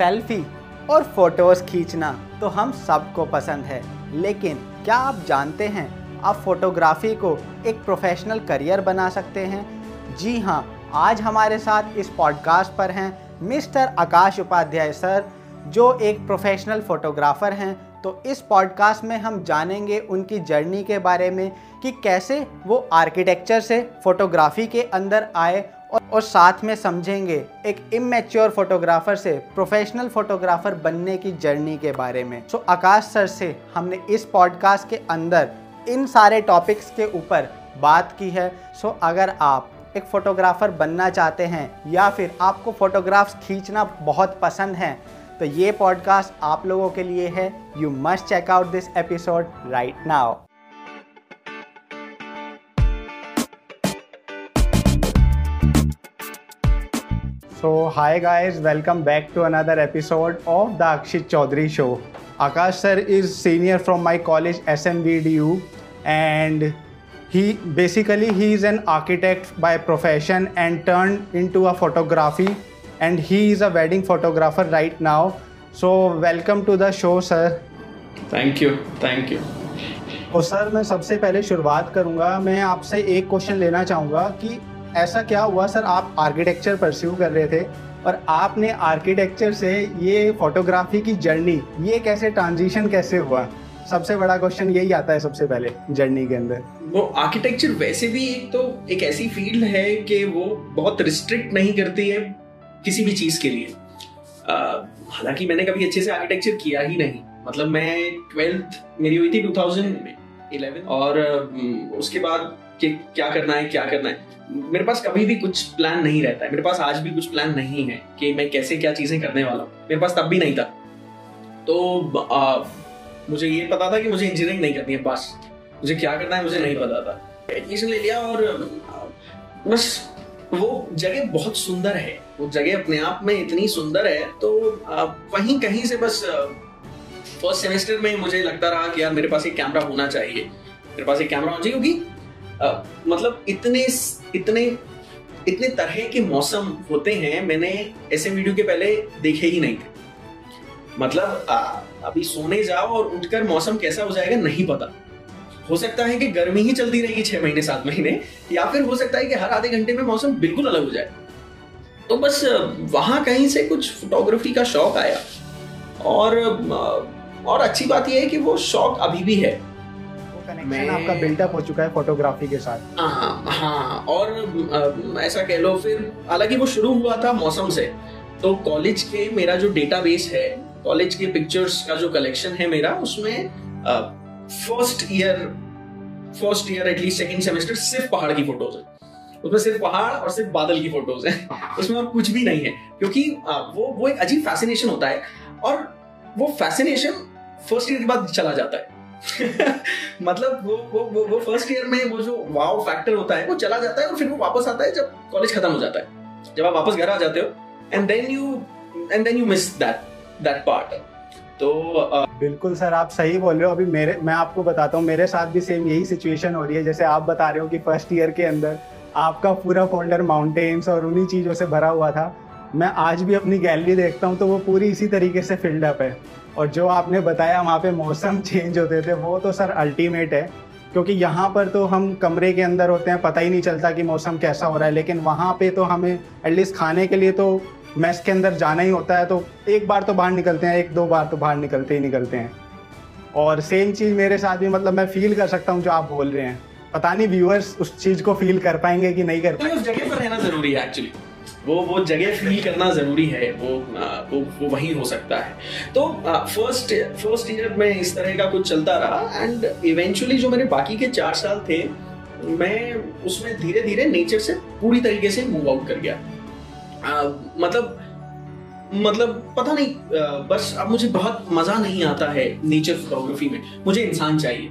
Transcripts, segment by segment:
Selfie और photos खींचना तो हम सबको पसंद है। लेकिन क्या आप जानते हैं, आप फोटोग्राफी को एक प्रोफेशनल करियर बना सकते हैं? जी हाँ आज हमारे साथ इस पॉडकास्ट पर हैं मिस्टर आकाश उपाध्याय सर, जो एक प्रोफेशनल फ़ोटोग्राफ़र हैं। तो इस पॉडकास्ट में हम जानेंगे उनकी जर्नी के बारे में कि कैसे वो आर्किटेक्चर से फोटोग्राफी के अंदर आए और, साथ में समझेंगे एक इमेच्योर फोटोग्राफर से प्रोफेशनल फोटोग्राफर बनने की जर्नी के बारे में। सो so, आकाश सर से हमने इस पॉडकास्ट के अंदर इन सारे टॉपिक्स के ऊपर बात की है। सो so, अगर आप एक फ़ोटोग्राफ़र बनना चाहते हैं या फिर आपको फ़ोटोग्राफ्स खींचना बहुत पसंद है तो ये पॉडकास्ट आप लोगों के लिए है। You must check out this episode right now so hi guys welcome back to another episode of the Akshit Chaudhary show Akash sir is senior from my college S M B D U and he basically he is an architect by profession and turn in to a photography and he is a wedding photographer right now so welcome to the show sir thank you thank you और sir मैं सबसे पहले शुरुआत करूँगा। मैं आपसे एक question लेना चाहूँगा कि ऐसा क्या हुआ, सर? आप आर्किटेक्चर परस्यू कर रहे थे और आपने आर्किटेक्चर से ये फोटोग्राफी की जर्नी ये कैसे ट्रांजिशन कैसे हुआ? सबसे बड़ा क्वेश्चन यही आता है सबसे पहले जर्नी के अंदर। वो आर्किटेक्चर वैसे भी एक तो एक ऐसी फ़ील्ड है कि वो बहुत रिस्ट्रिक्ट नहीं करती है किसी भी चीज़ के लिए। हालाँकि मैंने कभी अच्छे से आर्किटेक्चर किया ही नहीं। मतलब मैं ट्वेल्थ मेरी हुई थी 2011 और उसके बाद कि क्या करना है क्या करना है। मेरे पास कभी भी कुछ प्लान नहीं रहता है। मेरे पास आज भी कुछ प्लान नहीं है कि मैं कैसे क्या चीज़ें करने वाला हूँ। मेरे पास तब भी नहीं था। तो आ, मुझे ये पता था कि मुझे इंजीनियरिंग नहीं करनी है बस। मुझे क्या करना है मुझे नहीं पता था। एडमिशन ले लिया और बस वो जगह बहुत सुंदर है। वो जगह अपने आप में इतनी सुंदर है। तो वहीं कहीं से बस फ़र्स्ट सेमेस्टर में मुझे लगता रहा कि यार मेरे पास एक कैमरा होना चाहिए। मेरे पास एक कैमरा होना चाहिए क्योंकि मतलब इतने इतने इतने तरह के मौसम होते हैं मैंने ऐसे वीडियो के पहले देखे ही नहीं थे। मतलब आ, अभी सोने जाओ और उठकर मौसम कैसा हो जाएगा नहीं पता। हो सकता है कि गर्मी ही चलती रहेगी छह महीने सात महीने या फिर हो सकता है कि हर आधे घंटे में मौसम बिल्कुल अलग हो जाए। तो बस वहाँ कहीं से कुछ फोटोग्राफी का शौक आया। और और अच्छी बात यह है कि वो शौक अभी भी है। मैं आपका बिल्डअप हो चुका है फोटोग्राफी के साथ। हाँ हाँ और ऐसा कह लो, फिर हालाँकि वो शुरू हुआ था मौसम से तो कॉलेज के मेरा जो डेटाबेस है कॉलेज के पिक्चर्स का जो कलेक्शन है मेरा, उसमें first year first year at least second semester सिर्फ़ पहाड़ की फ़ोटोज़ है। उसमें सिर्फ़ पहाड़ और सिर्फ़ बादल की फ़ोटोज़ है। उसमें और कुछ भी नहीं है, क्योंकि वो वो एक अजीब फैसिनेशन होता है, और वो फैसिनेशन फ़र्स्ट ईयर के बाद चला जाता है। मतलब वो वो वो, वो फ़र्स्ट ईयर में वो जो वाव फैक्टर होता है वो चला जाता है और फिर वो वापस आता है जब कॉलेज खत्म हो जाता है। जब आप वापस घर आ जाते हो and then you and then you miss that that part तो आ... बिल्कुल सर आप सही बोल रहे हो। अभी मेरे मैं आपको बताता हूँ मेरे साथ भी सेम यही सिचुएशन हो रही है। जैसे आप बता रहे हो कि फ़र्स्ट ईयर के अंदर आपका पूरा फोल्डर माउंटेन्स और उन्हीं चीज़ों से भरा हुआ था। मैं आज भी अपनी गैलरी देखता हूँ तो वो पूरी इसी तरीके से फिल्ड अप है। और जो आपने बताया, वहाँ पे मौसम चेंज होते थे, वो तो सर अल्टीमेट है। क्योंकि यहाँ पर तो हम कमरे के अंदर होते हैं, पता ही नहीं चलता कि मौसम कैसा हो रहा है। लेकिन वहाँ पे तो हमें एटलीस्ट खाने के लिए तो मैस के अंदर जाना ही होता है। तो एक बार तो बाहर निकलते हैं, एक दो बार तो बाहर निकलते ही निकलते हैं। और सेम चीज़ मेरे साथ भी मतलब मैं फील कर सकता हूँ जो आप बोल रहे हैं। पता नहीं व्यूअर्स उस चीज़ को फील कर पाएँगे कि नहीं कर पाएँगे उस जगह पर रहना ज़रूरी है एक्चुअली वो वो जगह फील करना ज़रूरी है वो वो वो वही हो सकता है। तो फ़र्स्ट फ़र्स्ट ईयर में इस तरह का कुछ चलता रहा एंड इवेंचुअली जो मेरे बाकी के चार साल थे मैं उसमें धीरे धीरे नेचर से पूरी तरीके से मूव आउट कर गया। आ, मतलब मतलब पता नहीं बस अब मुझे बहुत मज़ा नहीं आता है नेचर फोटोग्राफी में। मुझे इंसान चाहिए।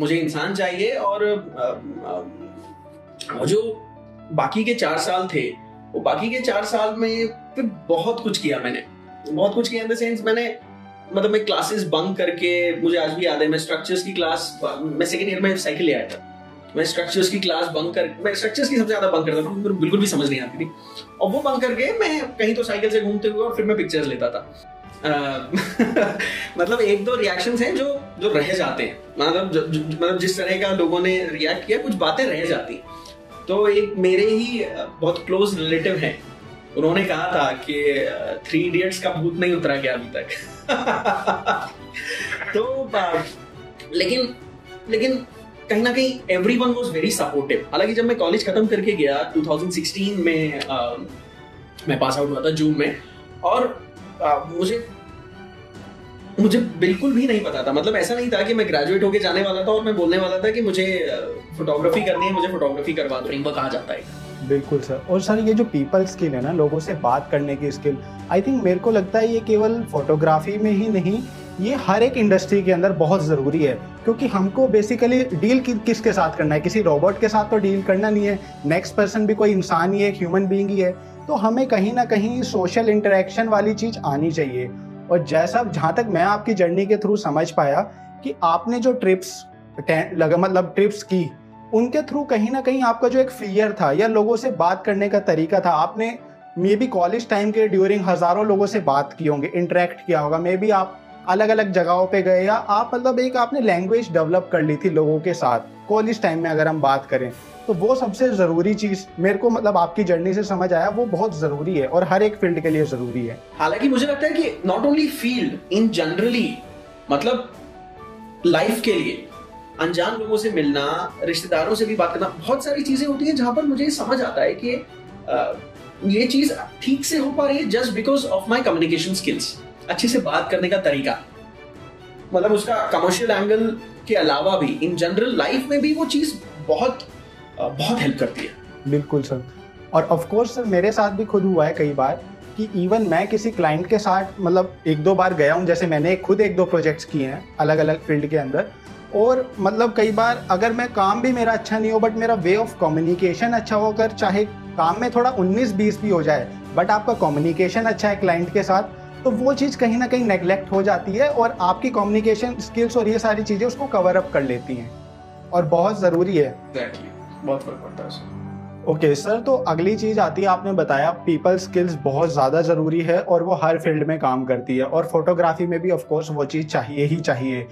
मुझे इंसान चाहिए और आ, आ, जो बाकी के चार साल थे वो बाकी के चार साल में फिर बहुत कुछ किया मैंने। बहुत कुछ किया इन द सेंस मैंने मतलब मैं क्लासेस बंक करके, मुझे आज भी याद है, मैं स्ट्रक्चर्स की क्लास मैं सेकेंड ईयर में साइकिल ले आया था। मैं स्ट्रक्चर्स की क्लास बंक कर, मैं स्ट्रक्चर्स की सबसे ज़्यादा बंक करता था मुझे बिल्कुल भी समझ नहीं आती थी। और वो बंक करके मैं कहीं तो साइकिल से घूमते हुए और फिर मैं पिक्चर्स लेता था। मतलब एक दो रिएक्शन हैं जो जो रह जाते हैं। मतलब मतलब जिस तरह का लोगों ने रिएक्ट किया, कुछ बातें रह जाती तो एक मेरे ही बहुत क्लोज रिलेटिव हैं। उन्होंने कहा था कि थ्री इडियट्स का भूत नहीं उतरा गया अभी तक। तो लेकिन लेकिन कहीं ना कहीं every one was very supportive हालाँकि जब मैं कॉलेज खत्म करके गया 2016 में आ, मैं पास आउट हुआ था जून में और आ, मुझे मुझे बिल्कुल भी नहीं पता था। मतलब ऐसा नहीं था कि मैं ग्रेजुएट होके जाने वाला था और मैं बोलने वाला था कि मुझे फोटोग्राफी करनी है मुझे फोटोग्राफी करवा दो। फ्रेमवर्क आ जाता है? बिल्कुल सर। और सर ये जो पीपल स्किल है ना लोगों से बात करने की स्किल आई थिंक मेरे को लगता है ये केवल फोटोग्राफी में ही नहीं ये हर एक इंडस्ट्री के अंदर बहुत ज़रूरी है। क्योंकि हमको बेसिकली डील कि, किसके साथ करना है? किसी रोबोट के साथ तो डील करना नहीं है। नेक्स्ट पर्सन भी कोई इंसान ही है ह्यूमन बींग ही है। तो हमें कहीं ना कहीं सोशल इंटरेक्शन वाली चीज़ आनी चाहिए। और जैसा जहाँ तक मैं आपकी जर्नी के थ्रू समझ पाया कि आपने जो ट्रिप्स लगा मतलब ट्रिप्स की, उनके थ्रू कहीं ना कहीं आपका जो एक फियर था या लोगों से बात करने का तरीका था, आपने मे बी कॉलेज टाइम के ड्यूरिंग हज़ारों लोगों से बात की होंगे इंटरेक्ट किया होगा मे बी आप अलग अलग जगहों पे गए या आप मतलब एक आपने लैंग्वेज डेवलप कर ली थी लोगों के साथ कॉलेज टाइम में अगर हम बात करें। तो वो सबसे ज़रूरी चीज़, मेरे को मतलब आपकी जर्नी से समझ आया, वो बहुत ज़रूरी है और हर एक फ़ील्ड के लिए ज़रूरी है। हालाँकि मुझे लगता है कि not only field in generally मतलब लाइफ के लिए, अनजान लोगों से मिलना, रिश्तेदारों से भी बात करना, बहुत सारी चीज़ें होती हैं जहाँ पर मुझे समझ आता है कि ये चीज़ ठीक से हो पा रही है just because of my communication skills अच्छे से बात करने का तरीका। मतलब उसका कमर्शियल एंगल के अलावा भी इन जनरल लाइफ में भी वो चीज़ बहुत बहुत हेल्प करती है। बिल्कुल सर। और ऑफ़ कोर्स सर मेरे साथ भी खुद हुआ है कई बार कि इवन मैं किसी क्लाइंट के साथ मतलब एक दो बार गया हूँ जैसे मैंने खुद एक दो प्रोजेक्ट्स किए हैं अलग अलग फ़ील्ड के अंदर। और मतलब कई बार अगर मैं काम भी मेरा अच्छा नहीं हो बट मेरा वे ऑफ़ कम्युनिकेशन अच्छा होकर चाहे काम में थोड़ा 19-20 भी हो जाए बट आपका कम्युनिकेशन अच्छा है क्लाइंट के साथ तो वो चीज़ कहीं ना कहीं नेग्लेक्ट हो जाती है और आपकी कम्युनिकेशन स्किल्स और ये सारी चीज़ें उसको कवर अप कर लेती हैं। और बहुत ज़रूरी है। बहुत फ़र्क पड़ता है ओके okay, सर तो अगली चीज़ आती है आपने बताया पीपल स्किल्स बहुत ज़्यादा ज़रूरी है और वो हर फ़ील्ड में काम करती है और फोटोग्राफी में भी ऑफ़ कोर्स वो चीज़ चाहिए ही चाहिए।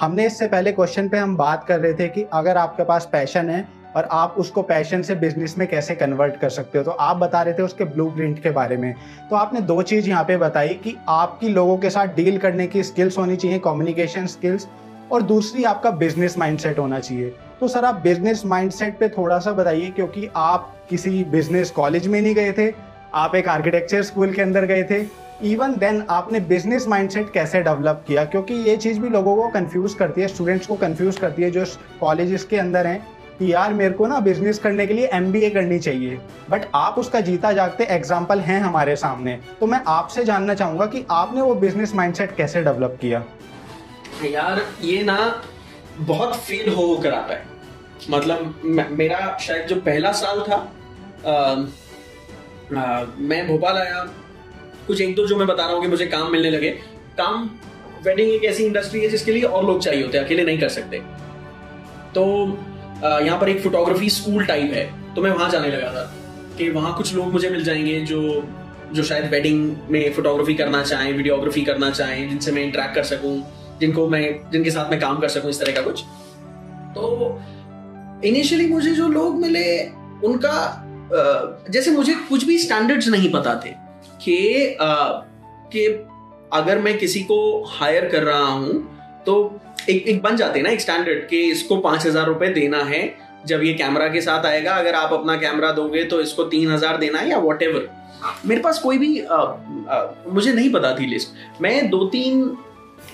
हमने इससे पहले क्वेश्चन पे हम बात कर रहे थे कि अगर आपके पास पैशन है और आप उसको पैशन से बिज़नेस में कैसे कन्वर्ट कर सकते हो तो आप बता रहे थे उसके ब्लू के बारे में। तो आपने दो चीज़ यहाँ पे बताई कि आपकी लोगों के साथ डील करने की स्किल्स होनी चाहिए कम्युनिकेशन स्किल्स और दूसरी आपका बिज़नेस माइंडसेट होना चाहिए। तो सर, आप बिज़नेस माइंडसेट पे थोड़ा सा बताइए, क्योंकि आप किसी बिज़नेस कॉलेज में नहीं गए थे, आप एक आर्किटेक्चर स्कूल के अंदर गए थे। इवन देन आपने बिज़नेस माइंडसेट कैसे डेवलप किया? क्योंकि ये चीज़ भी लोगों को कंफ्यूज करती है स्टूडेंट्स को कंफ्यूज करती है, जो कॉलेज के अंदर हैं, कि यार, मेरे को ना बिज़नेस करने के लिए एमबीए करनी चाहिए। बट आप उसका जीता जागते एग्ज़ाम्पल हैं हमारे सामने। तो मैं आपसे जानना चाहूँगा कि आपने वो बिज़नेस माइंडसेट कैसे डेवलप किया? यार, ये ना बहुत फील हो होकर आता है। मतलब मेरा शायद जो पहला साल था आ, आ, मैं भोपाल आया। कुछ एक दो जो मैं बता रहा हूँ कि मुझे काम मिलने लगे। काम वेडिंग एक ऐसी इंडस्ट्री है जिसके लिए और लोग चाहिए होते हैं अकेले नहीं कर सकते। तो यहाँ पर एक फोटोग्राफी स्कूल टाइप है तो मैं वहाँ जाने लगा था कि वहाँ कुछ लोग मुझे मिल जाएँगे जो जो शायद वेडिंग में फोटोग्राफी करना चाहें वीडियोग्राफी करना चाहें जिनसे मैं इंटरेक्ट कर सकूँ जिनको मैं जिनके साथ मैं काम कर सकूँ इस तरह का कुछ। तो इनिशियली मुझे जो लोग मिले उनका जैसे मुझे कुछ भी स्टैंडर्ड्स नहीं पता थे कि कि अगर मैं किसी को हायर कर रहा हूँ तो एक एक बन जाते हैं ना एक स्टैंडर्ड कि इसको पाँच हज़ार रुपए देना है जब ये कैमरा के साथ आएगा अगर आप अपना कैमरा दोगे तो इसको तीन हज़ार देना है या वॉट मेरे पास कोई भी आ, आ, मुझे नहीं पता थी लिस्ट मैं दो तीन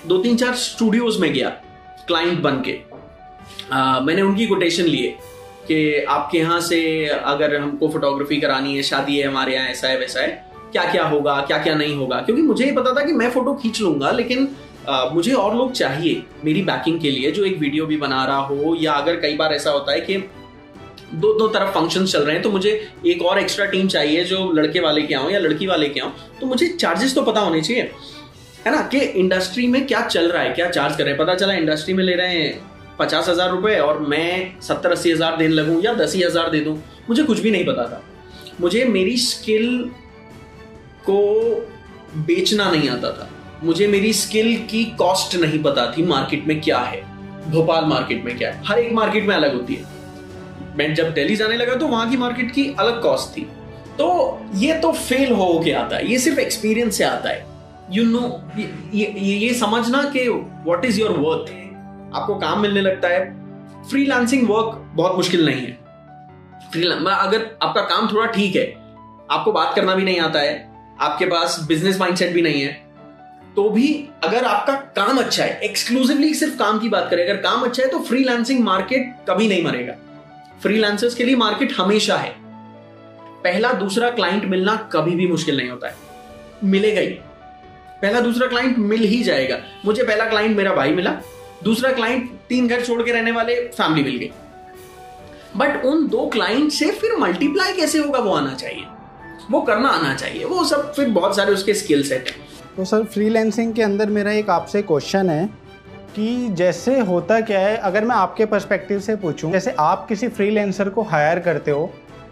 दो तीन चार स्टूडियोज में गया क्लाइंट बन के आ, मैंने उनकी कोटेशन लिए कि आपके यहाँ से अगर हमको फोटोग्राफी करानी है शादी है हमारे यहाँ ऐसा है वैसा है क्या क्या होगा क्या क्या नहीं होगा? क्योंकि मुझे ये पता था कि मैं फ़ोटो खींच लूँगा लेकिन आ, मुझे और लोग चाहिए मेरी बैकिंग के लिए जो एक वीडियो भी बना रहा हो या अगर कई बार ऐसा होता है कि दो दो तरफ़ फ़ंक्शन चल रहे हैं तो मुझे एक और एक्स्ट्रा टीम चाहिए जो लड़के वाले के आओ या लड़की वाले के आओ तो मुझे चार्जेस तो पता होने चाहिए। है ना? कि इंडस्ट्री में क्या चल रहा है क्या चार्ज कर रहे हैं? पता चला इंडस्ट्री में ले रहे हैं पचास हज़ार रुपए और मैं सत्तर अस्सी हज़ार देने लगूं या दस ही हज़ार दे दूँ मुझे कुछ भी नहीं पता था। मुझे मेरी स्किल को बेचना नहीं आता था। मुझे मेरी स्किल की कॉस्ट नहीं पता थी मार्केट में क्या है भोपाल मार्केट में क्या है। हर एक मार्केट में अलग होती है। मैं जब दिल्ली जाने लगा तो वहाँ की मार्केट की अलग कॉस्ट थी। तो ये तो फेल हो के आता है ये सिर्फ़ एक्सपीरियंस से आता है। यू you नो know, ये, ये ये समझना कि व्हाट इज़ योर वर्थ आपको काम मिलने लगता है। फ्रीलांसिंग वर्क बहुत मुश्किल नहीं है। अगर आपका काम थोड़ा ठीक है, आपको बात करना भी नहीं आता है, आपके पास बिज़नेस माइंडसेट भी नहीं है तो भी अगर आपका काम अच्छा है एक्सक्लूसिवली सिर्फ़ काम की बात करें, अगर काम अच्छा है तो फ्रीलांसिंग मार्केट कभी नहीं मरेगा। फ्रीलांसर्स के लिए मार्केट हमेशा है। पहला दूसरा क्लाइंट मिलना कभी भी मुश्किल नहीं होता है। मिलेगा ही। पहला दूसरा क्लाइंट मिल ही जाएगा। मुझे पहला क्लाइंट मेरा भाई मिला। दूसरा क्लाइंट तीन घर छोड़ के रहने वाले फैमिली मिल गई बट उन दो क्लाइंट से फिर मल्टीप्लाई कैसे होगा, वो आना चाहिए। वो करना आना चाहिए। वो सब फिर बहुत सारे उसके स्किल सेट है। तो सर फ्रीलैंसिंग के अंदर मेरा एक आपसे क्वेश्चन है कि जैसे होता क्या है, अगर मैं आपके पर्सपेक्टिव से पूछूँ, जैसे आप किसी फ्रीलैंसर को हायर करते हो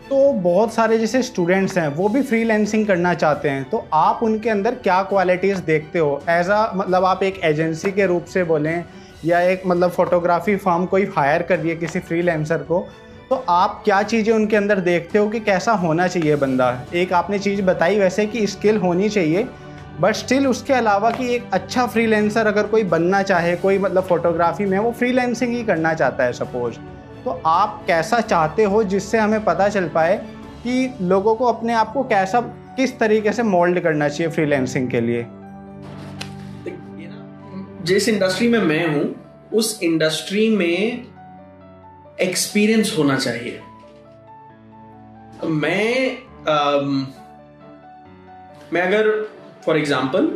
तो बहुत सारे जैसे स्टूडेंट्स हैं, वो भी फ्रीलैंसिंग करना चाहते हैं। तो आप उनके अंदर क्या क्वालिटीज़ देखते हो? एज आ मतलब आप एक एजेंसी के रूप से बोलें या एक मतलब फोटोग्राफी फॉर्म कोई हायर कर रही है किसी फ्रीलैंसर को तो आप क्या चीज़ें उनके अंदर देखते हो कि कैसा होना चाहिए बंदा? एक आपने चीज़ बताई वैसे कि स्किल होनी चाहिए बट स्टिल उसके अलावा कि एक अच्छा फ्रीलैंसर अगर कोई बनना चाहे, कोई मतलब फ़ोटोग्राफी में, वो फ्रीलैंसिंग ही करना चाहता है सपोज़ तो आप कैसा चाहते हो जिससे हमें पता चल पाए कि लोगों को अपने आप को कैसा, किस तरीके से मोल्ड करना चाहिए फ्रीलैंसिंग के लिए? जिस इंडस्ट्री में मैं हूँ उस इंडस्ट्री में एक्सपीरियंस होना चाहिए। मैं आम, मैं अगर फॉर एग्ज़ाम्पल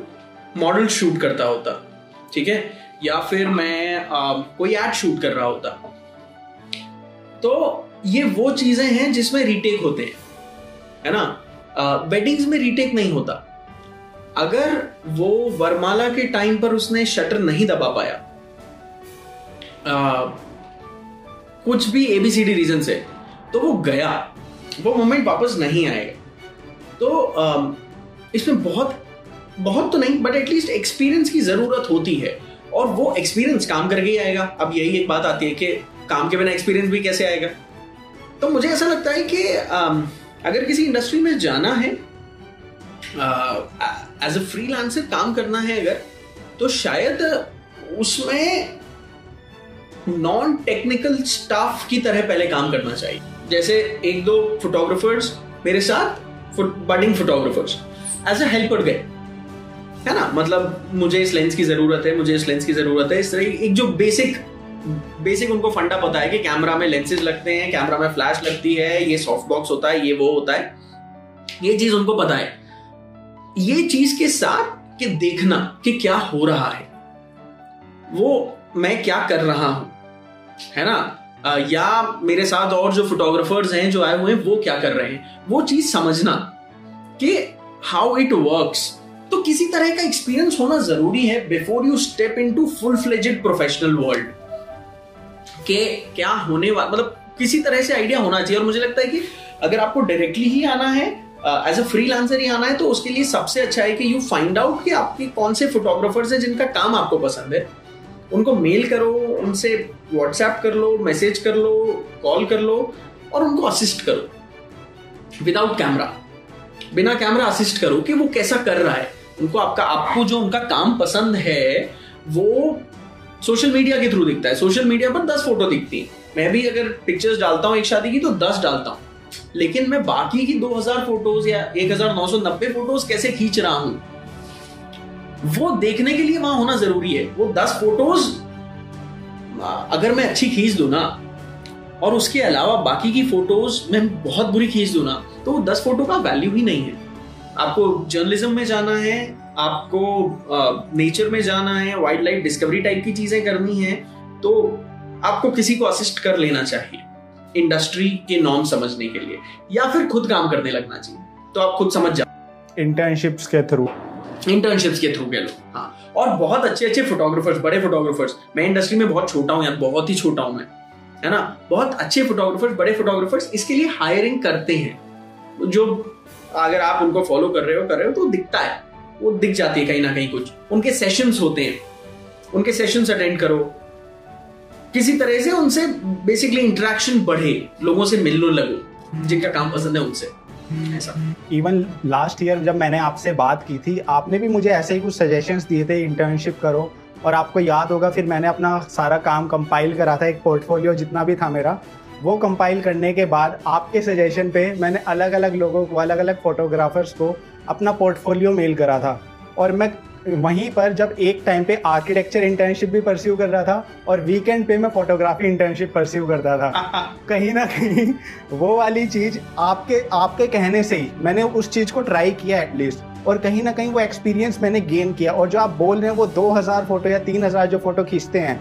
मॉडल शूट करता होता ठीक है? या फिर मैं आ, कोई एड शूट कर रहा होता। तो ये वो चीज़ें हैं जिसमें रीटेक होते हैं है ना? वेडिंग्स में रीटेक नहीं होता। अगर वो वरमाला के टाइम पर उसने शटर नहीं दबा पाया आ, कुछ भी एबीसीडी रीजन से तो वो गया। वो मोमेंट वापस नहीं आएगा। तो आ, इसमें बहुत बहुत तो नहीं बट एटलीस्ट एक्सपीरियंस की ज़रूरत होती है। और वो एक्सपीरियंस काम करके ही आएगा। अब यही एक बात आती है कि काम के बिना एक्सपीरियंस भी कैसे आएगा? तो मुझे ऐसा लगता है कि आ, अगर किसी इंडस्ट्री में जाना है एज अ फ्रीलांसर काम करना है अगर तो शायद उसमें नॉन टेक्निकल स्टाफ की तरह पहले काम करना चाहिए। जैसे एक दो फोटोग्राफर्स मेरे साथ budding photographers as a helper गए है ना? मतलब मुझे इस लेंस की ज़रूरत है, मुझे इस लेंस की ज़रूरत है। इस तरह एक जो बेसिक बेसिक उनको फंडा पता है कि कैमरा में लेंसेज लगते हैं कैमरा में फ्लैश लगती है, ये सॉफ्ट बॉक्स होता है, ये वो होता है। ये चीज़ उनको पता है। ये चीज़ के साथ कि देखना कि क्या हो रहा है। वो मैं क्या कर रहा हूँ है ना? आ, या मेरे साथ और जो फोटोग्राफर्स हैं जो आए हुए हैं वो क्या कर रहे हैं? वो चीज़ समझना कि हाउ इट वर्क्स तो किसी तरह का एक्सपीरियंस होना ज़रूरी है before you step in to full fledged professional world के क्या होने वाला मतलब किसी तरह से आइडिया होना चाहिए। और मुझे लगता है कि अगर आपको डायरेक्टली ही आना है एज अ फ्रीलांसर ही आना है तो उसके लिए सबसे अच्छा है कि यू फाइंड आउट कि आपके कौन से फोटोग्राफर्स हैं जिनका काम आपको पसंद है। उनको मेल करो, उनसे व्हाट्सएप कर लो मैसेज कर लो कॉल कर लो और उनको असिस्ट करो। विदाउट कैमरा बिना कैमरा असिस्ट करो कि वो कैसा कर रहा है। उनको आपका, आपको जो उनका काम पसंद है, वो सोशल मीडिया के थ्रू दिखता है। सोशल मीडिया पर दस फ़ोटो दिखती है। मैं भी अगर पिक्चर्स डालता हूँ एक शादी की तो दस डालता हूँ। लेकिन मैं बाकी की 2000 फ़ोटोज़ या 1990 फ़ोटोज़ कैसे खींच रहा हूँ? वो देखने के लिए वहाँ होना ज़रूरी है। वो 10 फ़ोटोज़ अगर मैं अच्छी खींच दू ना, और उसके अलावा बाकी की फ़ोटोज़ मैं बहुत बुरी खींच दू ना तो वो दस फ़ोटो का वैल्यू ही नहीं है। आपको जर्नलिज्म में जाना है, आपको नेचर में जाना है वाइल्ड लाइफ डिस्कवरी टाइप की चीज़ें करनी है तो आपको किसी को असिस्ट कर लेना चाहिए। इंडस्ट्री के नॉर्म समझने के लिए या फिर खुद काम करने लगना चाहिए। तो आप खुद समझ जाओ इंटर्नशिप्स के थ्रू इंटर्नशिप्स के थ्रू कह लो हाँ। और बहुत अच्छे अच्छे फोटोग्राफर्स बड़े फोटोग्राफर्स मैं इंडस्ट्री में बहुत छोटा हूँ यार बहुत ही छोटा हूँ मैं है ना? बहुत अच्छे फोटोग्राफर्स बड़े फोटोग्राफर्स इसके लिए हायरिंग करते हैं। जो अगर आप उनको फॉलो कर रहे हो कर रहे हो तो दिखता है। वो दिख जाती है कहीं ना कहीं कुछ। उनके सेशंस होते हैं। उनके सेशंस अटेंड करो। किसी तरह से उनसे बेसिकली इंटरेक्शन बढ़े, लोगों से मिलने लगो, जिनका काम पसंद है उनसे। इवन लास्ट ईयर जब मैंने आपसे बात की थी, आपने भी मुझे ऐसे ही कुछ सजेशंस दिए थे इंटर्नशिप करो, और आपको याद होगा, फिर मैंने अपना सारा काम कंपाइल करा था, एक पोर्टफोलियो जितना भी था मेरा, वो कंपाइल करने के बाद आपके सजेशन पे मैंने अलग अलग लोगों को अलग अलग फोटोग्राफर्स को अपना पोर्टफोलियो मेल करा था। और मैं वहीं पर जब एक टाइम पे आर्किटेक्चर इंटर्नशिप भी परस्यू कर रहा था और वीकेंड पे मैं फोटोग्राफी इंटर्नशिप परस्यू करता था। कहीं ना कहीं वो वाली चीज़ आपके आपके कहने से ही मैंने उस चीज़ को ट्राई किया एटलीस्ट और कहीं ना कहीं वो एक्सपीरियंस मैंने गेन किया और जो आप बोल रहे हैं वो 2000 फ़ोटो या 3000 जो फ़ोटो खींचते हैं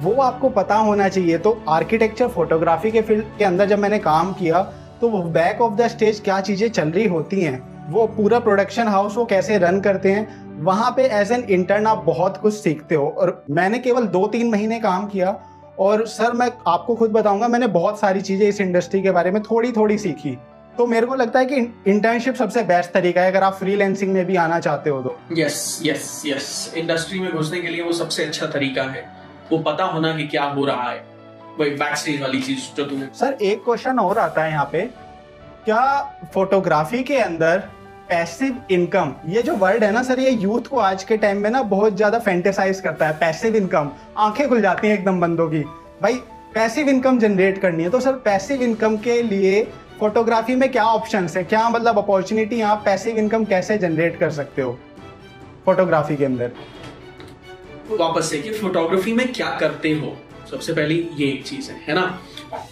वो आपको पता होना चाहिए। तो आर्किटेक्चर फोटोग्राफी के फ़ील्ड के अंदर जब मैंने काम किया तो बैक ऑफ़ द स्टेज क्या चीज़ें चल रही होती हैं वो पूरा प्रोडक्शन हाउस वो कैसे रन करते हैं वहाँ पे एज एन इंटर्न आप बहुत कुछ सीखते हो और मैंने केवल दो तीन महीने काम किया और सर मैं आपको खुद बताऊँगा मैंने बहुत सारी चीज़ें इस इंडस्ट्री के बारे में थोड़ी थोड़ी सीखी। तो मेरे को लगता है कि इंटर्नशिप सबसे बेस्ट तरीका है अगर आप फ्रीलैंसिंग में भी आना चाहते हो तो। यस यस यस इंडस्ट्री में घुसने के लिए वो सबसे अच्छा तरीका है। वो पता होना कि क्या हो रहा है। वही बैक वाली चीज़ जो तुम्हें सर एक क्वेश्चन और आता है यहाँ पे। क्या फोटोग्राफी के अंदर पैसिव इनकम ये जो वर्ड है ना सर ये यूथ को आज के टाइम में ना बहुत ज़्यादा फैंटेसाइज करता है पैसिव इनकम आँखें खुल जाती हैं एकदम बंदों की। भाई पैसिव इनकम जनरेट करनी है। तो सर पैसिव इनकम के लिए फोटोग्राफी में क्या ऑप्शन है? क्या मतलब अपॉर्चुनिटी आप पैसिव इनकम कैसे जनरेट कर सकते हो? फोटोग्राफी के अंदर। वापस से कि फोटोग्राफी में क्या करते हो? सबसे पहली ये एक चीज़ है है ना?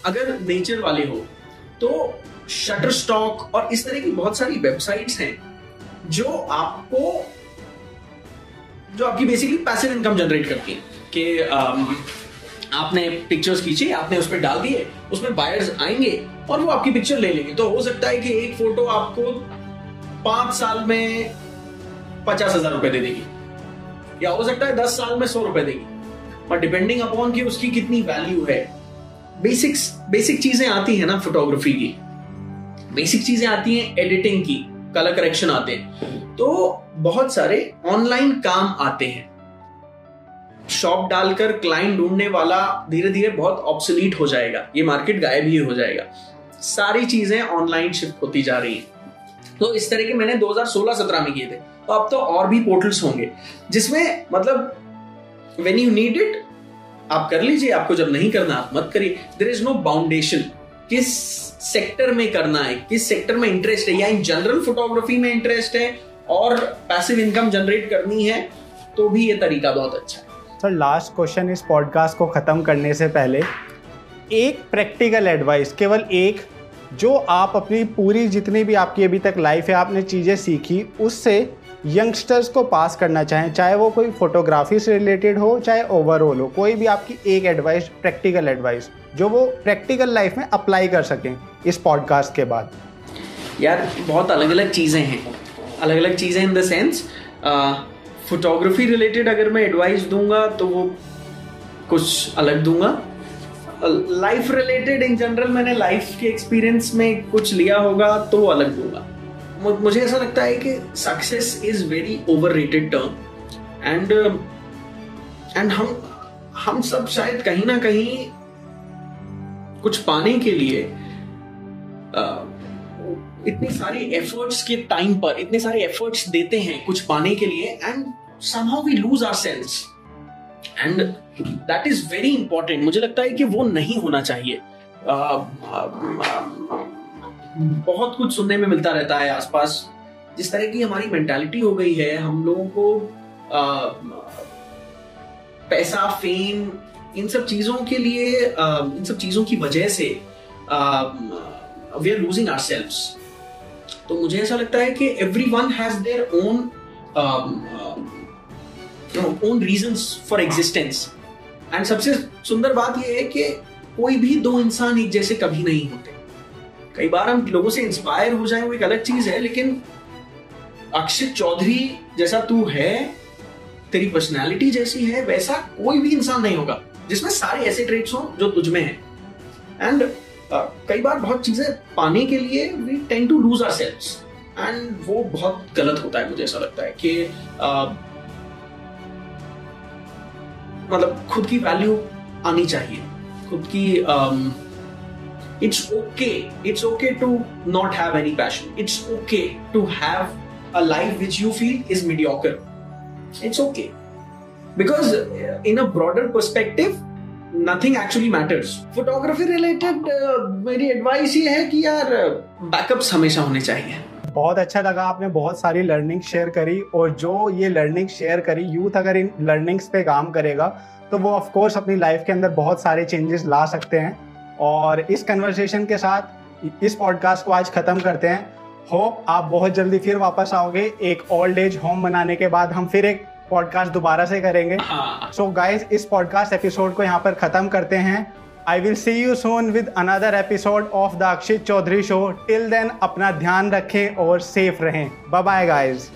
अगर नेचर वाले हो तो शटर स्टॉक और इस तरह की बहुत सारी वेबसाइट्स हैं जो आपको, जो आपकी बेसिकली पैसिव इनकम जनरेट करती है। कि आपने पिक्चर्स खींचे, आपने उस पर डाल दिए, उसमें बायर्स आएँगे और वो आपकी पिक्चर ले लेंगे। तो हो सकता है कि एक फ़ोटो आपको पाँच साल में पचास हज़ार रुपए दे देगी, या हो सकता है दस साल में सौ रुपए देगी। बट डिपेंडिंग अपॉन कि उसकी कितनी वैल्यू है बेसिक्स बेसिक चीज़ें आती है ना फोटोग्राफी की। बेसिक चीज़ें आती हैं एडिटिंग की कलर करेक्शन आते हैं। तो बहुत सारे ऑनलाइन काम आते हैं। शॉप डालकर क्लाइंट ढूँढने वाला धीरे धीरे बहुत ऑब्सोलीट हो जाएगा। ये मार्केट गायब ही हो जाएगा। सारी चीज़ें ऑनलाइन शिफ्ट होती जा रही हैं। तो इस तरह के मैंने 2016-17 में किए थे। तो अब तो और भी पोर्टल्स होंगे, जिसमें मतलब वेन यू नीड इट आप कर लीजिए, आपको जब नहीं करना, आप मत करिए। देर इज़ नो बाउंडेशन किस सेक्टर में करना है, किस सेक्टर में इंटरेस्ट है, या इन जनरल फोटोग्राफी में इंटरेस्ट है और पैसिव इनकम जनरेट करनी है तो भी ये तरीका बहुत अच्छा है। सर लास्ट क्वेश्चन इस पॉडकास्ट को ख़त्म करने से पहले, एक प्रैक्टिकल एडवाइस केवल एक, जो आप अपनी पूरी जितनी भी आपकी अभी तक लाइफ है, आपने चीज़ें सीखी, उससे यंगस्टर्स को पास करना चाहें, चाहे वो कोई फोटोग्राफी से रिलेटेड हो, चाहे ओवरऑल हो, कोई भी आपकी एक एडवाइस प्रैक्टिकल एडवाइस जो वो प्रैक्टिकल लाइफ में अप्लाई कर सकें इस पॉडकास्ट के बाद। यार, बहुत अलग अलग चीज़ें हैं। अलग अलग चीज़ें in the sense photography related अगर मैं एडवाइस दूँगा तो वो कुछ अलग दूँगा। लाइफ रिलेटेड इन जनरल मैंने लाइफ के एक्सपीरियंस में कुछ लिया होगा तो अलग दूँगा। मुझे ऐसा लगता है कि success is very over rated term and and हम हम सब शायद कहीं ना कहीं कुछ पाने के लिए uh, इतनी सारी एफर्ट्स के टाइम पर इतने सारे एफर्ट्स देते हैं कुछ पाने के लिए and somehow we lose ourselves and that is very important मुझे लगता है कि वो नहीं होना चाहिए। Uh, uh, बहुत कुछ सुनने में मिलता रहता है आसपास। जिस तरह की हमारी मेंटालिटी हो गई है हम लोगों को आ, पैसा फेम इन सब चीज़ों के लिए आ, इन सब चीज़ों की वजह से वी आर लूजिंग आर तो मुझे ऐसा लगता है कि every one has their own own reason for existence and सबसे सुंदर बात यह है कि कोई भी दो इंसान एक जैसे कभी नहीं होते। कई बार हम लोगों से इंस्पायर हो जाए वो एक अलग चीज़ है लेकिन अक्षित चौधरी जैसा तू है तेरी पर्सनैलिटी जैसी है वैसा कोई भी इंसान नहीं होगा जिसमें सारे ऐसे ट्रेड्स हो जो तुझ में है। एंड uh, कई बार बहुत चीज़ें पाने के लिए we tend to lose our self and वो बहुत गलत होता है मुझे ऐसा लगता है कि uh, मतलब खुद की वैल्यू आनी चाहिए। खुद की it's okay it's okay to not have any passion it's okay to have a life which you feel is mediocre it's okay because in a broader perspective nothing actually matters photography related मेरी advice ये है कि यार backups uh, हमेशा होने चाहिए। बहुत अच्छा लगा आपने बहुत सारी लर्निंग शेयर करी और जो ये लर्निंग शेयर करी यूथ अगर इन लर्निंग्स पे काम करेगा तो वो ऑफ़ कोर्स अपनी लाइफ के अंदर बहुत सारे चेंजेस ला सकते हैं। और इस कन्वर्सेशन के साथ इस पॉडकास्ट को आज ख़त्म करते हैं। होप आप बहुत जल्दी फिर वापस आओगे। एक ओल्ड एज होम बनाने के बाद हम फिर एक पॉडकास्ट दोबारा से करेंगे। सो so गाइज़ इस पॉडकास्ट एपिसोड को यहाँ पर ख़त्म करते हैं। I will see you soon with another episode of the Akshit Chaudhary show till then अपना ध्यान रखें और सेफ़ रहें। Bye bye guys